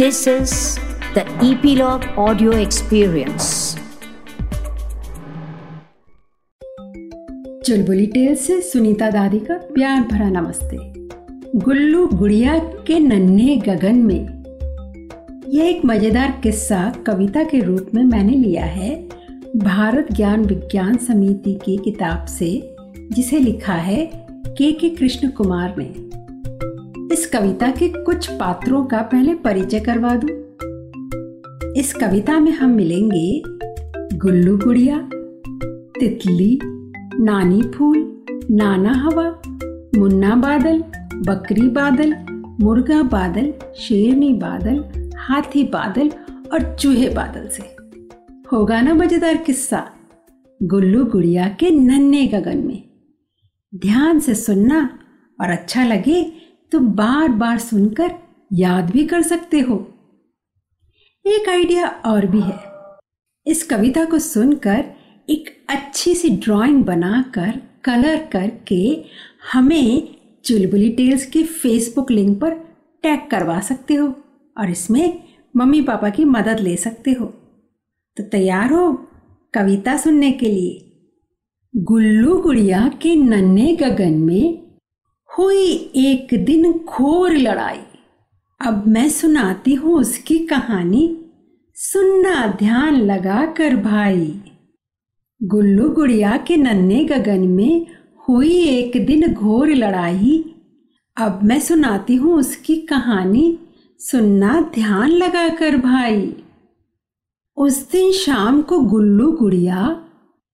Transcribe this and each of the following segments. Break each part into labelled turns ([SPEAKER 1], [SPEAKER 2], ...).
[SPEAKER 1] This is the Epilogue Audio Experience.
[SPEAKER 2] Chulbuli tale से सुनीता दादी का प्यार भरा नमस्ते। गुल्लू गुड़िया के नन्हे गगन में। यह एक मज़ेदार किस्सा कविता के रूप में मैंने लिया है। भारत ज्ञान विज्ञान समिति की किताब से, जिसे लिखा है के के कृष्ण कुमार ने। इस कविता के कुछ पात्रों का पहले परिचय करवा दूँ। इस कविता में हम मिलेंगे गुल्लू गुड़िया, तितली, नानी फूल, नाना हवा, मुन्ना बादल, बकरी बादल, मुर्गा बादल, शेरनी बादल, हाथी बादल और चूहे बादल से होगा ना मज़ेदार किस्सा गुल्लू गुड़िया के नन्हे गगन में ध्यान से सुनना और अच्छा लगे तो बार बार सुनकर याद भी कर सकते हो। एक आइडिया और भी है। इस कविता को सुनकर एक अच्छी सी ड्राइंग बनाकर कलर करके हमें चुलबुली टेल्स के फेसबुक लिंक पर टैग करवा सकते हो और इसमें मम्मी पापा की मदद ले सकते हो। तो तैयार हो कविता सुनने के लिए। गुल्लू गुड़िया के नन्हे गगन में हुई एक दिन घोर लड़ाई। अब मैं सुनाती हूँ उसकी कहानी। सुनना ध्यान लगा कर भाई। गुल्लू गुड़िया के नन्हे गगन में हुई एक दिन घोर लड़ाई। अब मैं सुनाती हूँ उसकी कहानी। सुनना ध्यान लगा कर भाई। उस दिन शाम को गुल्लू गुड़िया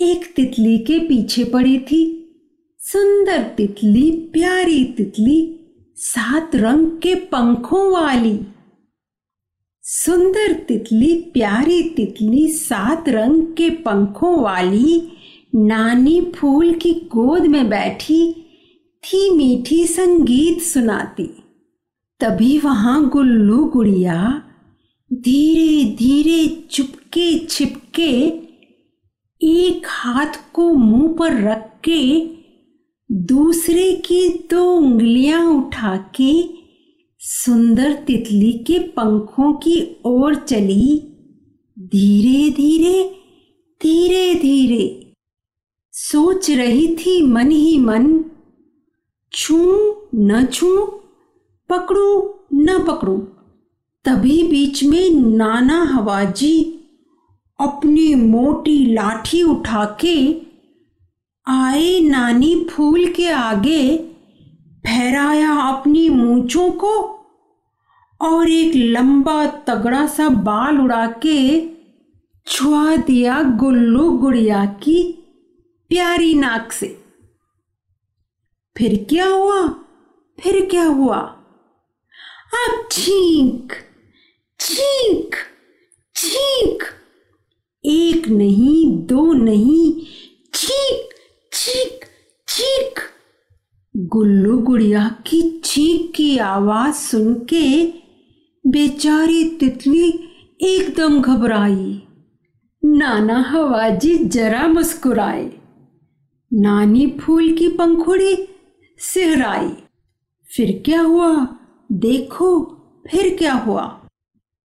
[SPEAKER 2] एक तितली के पीछे पड़ी थी। सुंदर तितली, प्यारी तितली, सात रंग के पंखों वाली। सुंदर तितली, प्यारी तितली, सात रंग के पंखों वाली नानी फूल की गोद में बैठी थी मीठी संगीत सुनाती। तभी वहाँ गुल्लू गुड़िया धीरे धीरे चुपके छिपके एक हाथ को मुँह पर रख के दूसरे की दो उंगलियाँ उठा के सुंदर तितली के पंखों की ओर चली। धीरे धीरे धीरे धीरे। सोच रही थी मन ही मन, छू न छू, पकड़ू न पकड़ू। तभी बीच में नाना हवाजी अपनी मोटी लाठी उठा के आए नानी फूल के आगे फहराया अपनी मूछों को और एक लंबा तगड़ा सा बाल उड़ा के छुआ दिया गुल्लू गुड़िया की प्यारी नाक से। फिर क्या हुआ? फिर क्या हुआ? अब छींक छींक छींक एक नहीं, दो नहीं छींक चीख चीख। गुल्लू गुड़िया की चीख की आवाज़ सुन के बेचारी तितली एकदम घबराई। नाना हवाजी जरा मुस्कुराए। नानी फूल की पंखुड़ी सिहराई। फिर क्या हुआ? देखो, फिर क्या हुआ?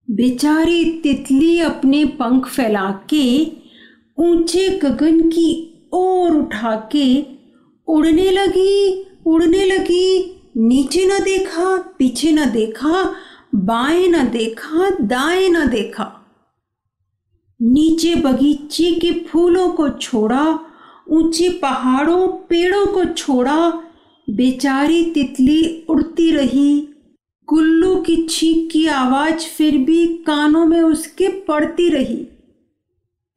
[SPEAKER 2] बेचारी तितली अपने पंख फैला के ऊँचे गगन की और उठा के उड़ने लगी उड़ने लगी। नीचे न देखा, पीछे न देखा, बाएँ न देखा, दाएँ न देखा। नीचे बगीचे के फूलों को छोड़ा, ऊँचे पहाड़ों, पेड़ों को छोड़ा। बेचारी तितली उड़ती रही। कुल्लू की छींक की आवाज़ फिर भी कानों में उसके पड़ती रही।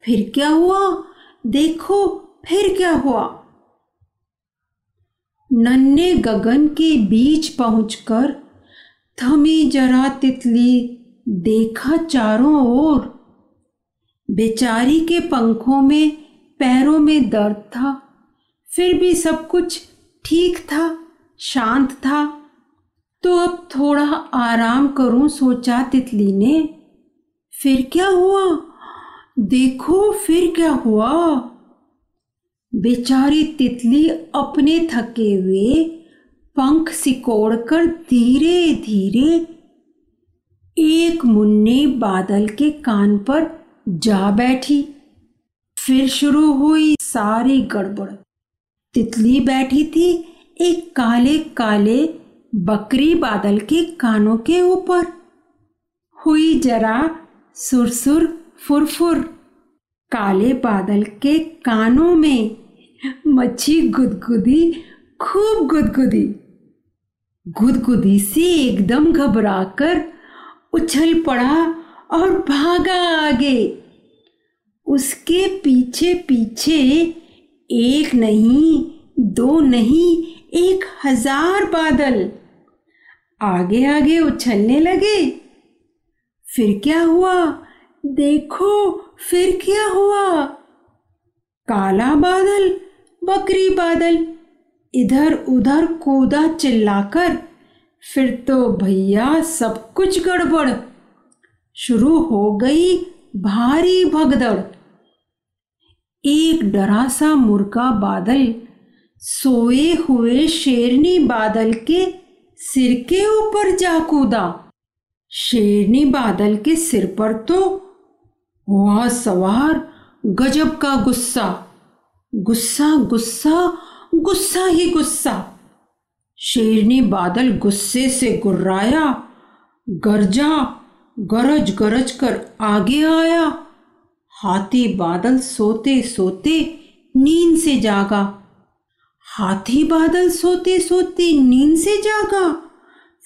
[SPEAKER 2] फिर क्या हुआ? देखो फिर क्या हुआ? नन्हे गगन के बीच पहुंचकर थमी जरा तितली देखा चारों ओर। बेचारी के पंखों में, पैरों में दर्द था। फिर भी सब कुछ ठीक था, शांत था। तो अब थोड़ा आराम करूँ, सोचा तितली ने। फिर क्या हुआ? देखो फिर क्या हुआ। बेचारी तितली अपने थके हुए पंख सिकोड़कर धीरे धीरे एक मुन्ने बादल के कान पर जा बैठी। फिर शुरू हुई सारी गड़बड़। तितली बैठी थी एक काले काले बकरी बादल के कानों के ऊपर। हुई जरा सुरसुर फुरफुर। काले बादल के कानों में मच्छी गुदगुदी, खूब गुदगुदी। गुदगुदी से एकदम घबराकर उछल पड़ा और भागा आगे। उसके पीछे पीछे एक नहीं, दो नहीं, एक हज़ार बादल आगे आगे उछलने लगे। फिर क्या हुआ? देखो फिर क्या हुआ? काला बादल, बकरी बादल, इधर उधर कूदा चिल्लाकर, फिर तो भैया सब कुछ गड़बड़। शुरू हो गई भारी भगदड़। एक डरा सा मुर्गा बादल सोए हुए शेरनी बादल के सिर के ऊपर जा कूदा। शेरनी बादल के सिर पर तो हुआ सवार गजब का गुस्सा गुस्सा गुस्सा गुस्सा ही गुस्सा। शेरनी बादल गुस्से से गुर्राया, गरजा, गरज गरज कर आगे आया। हाथी बादल सोते सोते नींद से जागा। हाथी बादल सोते सोते नींद से जागा।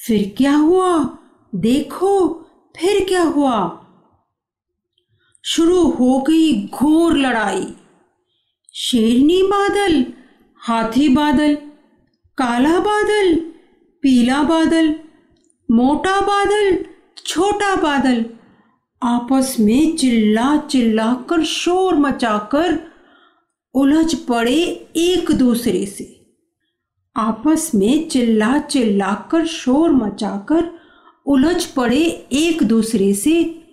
[SPEAKER 2] फिर क्या हुआ? देखो, फिर क्या हुआ? शुरू हो गई घोर लड़ाई। शेरनी बादल, हाथी बादल, काला बादल, पीला बादल, मोटा बादल, छोटा बादल आपस में चिल्ला चिल्ला कर शोर मचाकर उलझ पड़े एक दूसरे से। आपस में चिल्ला चिल्ला कर शोर मचाकर उलझ पड़े एक दूसरे से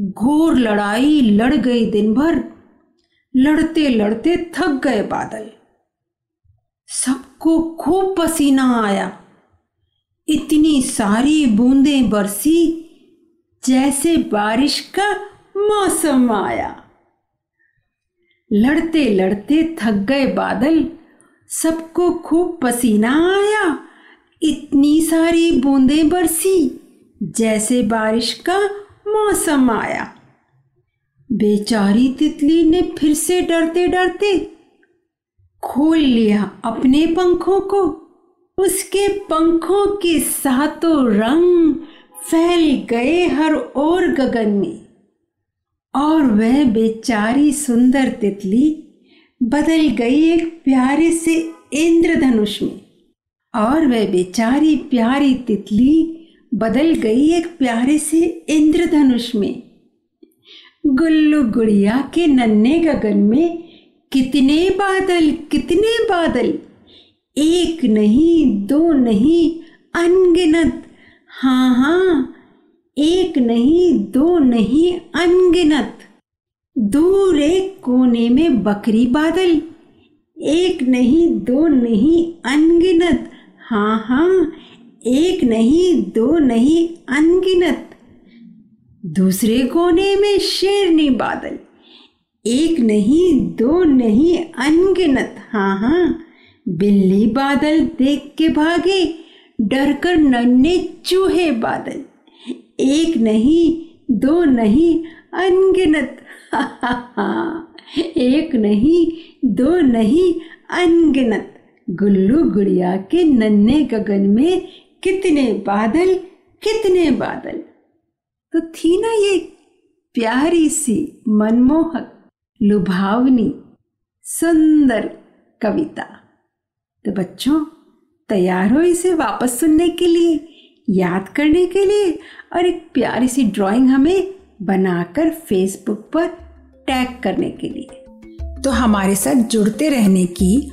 [SPEAKER 2] घोर लड़ाई लड़ गई दिन भर। लड़ते लड़ते थक गए बादल। सबको खूब पसीना आया। इतनी सारी बूंदें बरसी जैसे बारिश का मौसम आया। लड़ते लड़ते थक गए बादल। सबको खूब पसीना आया। इतनी सारी बूंदें बरसी जैसे बारिश का मौसम आया। बेचारी तितली ने फिर से डरते डरते खोल लिया अपने पंखों को। उसके पंखों के सातों रंग फैल गए हर ओर गगन में। और वह बेचारी सुंदर तितली बदल गई एक प्यारे से इंद्रधनुष में। और वह बेचारी प्यारी तितली बदल गई एक प्यारे से इंद्रधनुष में। गुल्लू गुड़िया के नन्हे गगन में कितने बादल कितने बादल। एक नहीं, दो नहीं, अनगिनत। हाँ हाँ एक नहीं, दो नहीं, अनगिनत। दूर एक कोने में बकरी बादल। एक नहीं, दो नहीं, अनगिनत। हाँ हाँ एक नहीं, दो नहीं, अनगिनत। दूसरे कोने में शेरनी बादल। एक नहीं, दो नहीं, अनगिनत। हाँ हाँ। बिल्ली बादल देख के भागे डर कर नन्हे चूहे बादल। एक नहीं, दो नहीं, अनगिनत। एक नहीं, दो नहीं, अनगिनत। गुल्लू गुड़िया के नन्हे गगन में कितने बादल कितने बादल। तो थी ना ये प्यारी सी मनमोहक, लुभावनी, सुंदर कविता। तो बच्चों, तैयार हो इसे वापस सुनने के लिए, याद करने के लिए और एक प्यारी सी ड्राइंग हमें बनाकर फेसबुक पर टैग करने के लिए। तो हमारे साथ जुड़ते रहने की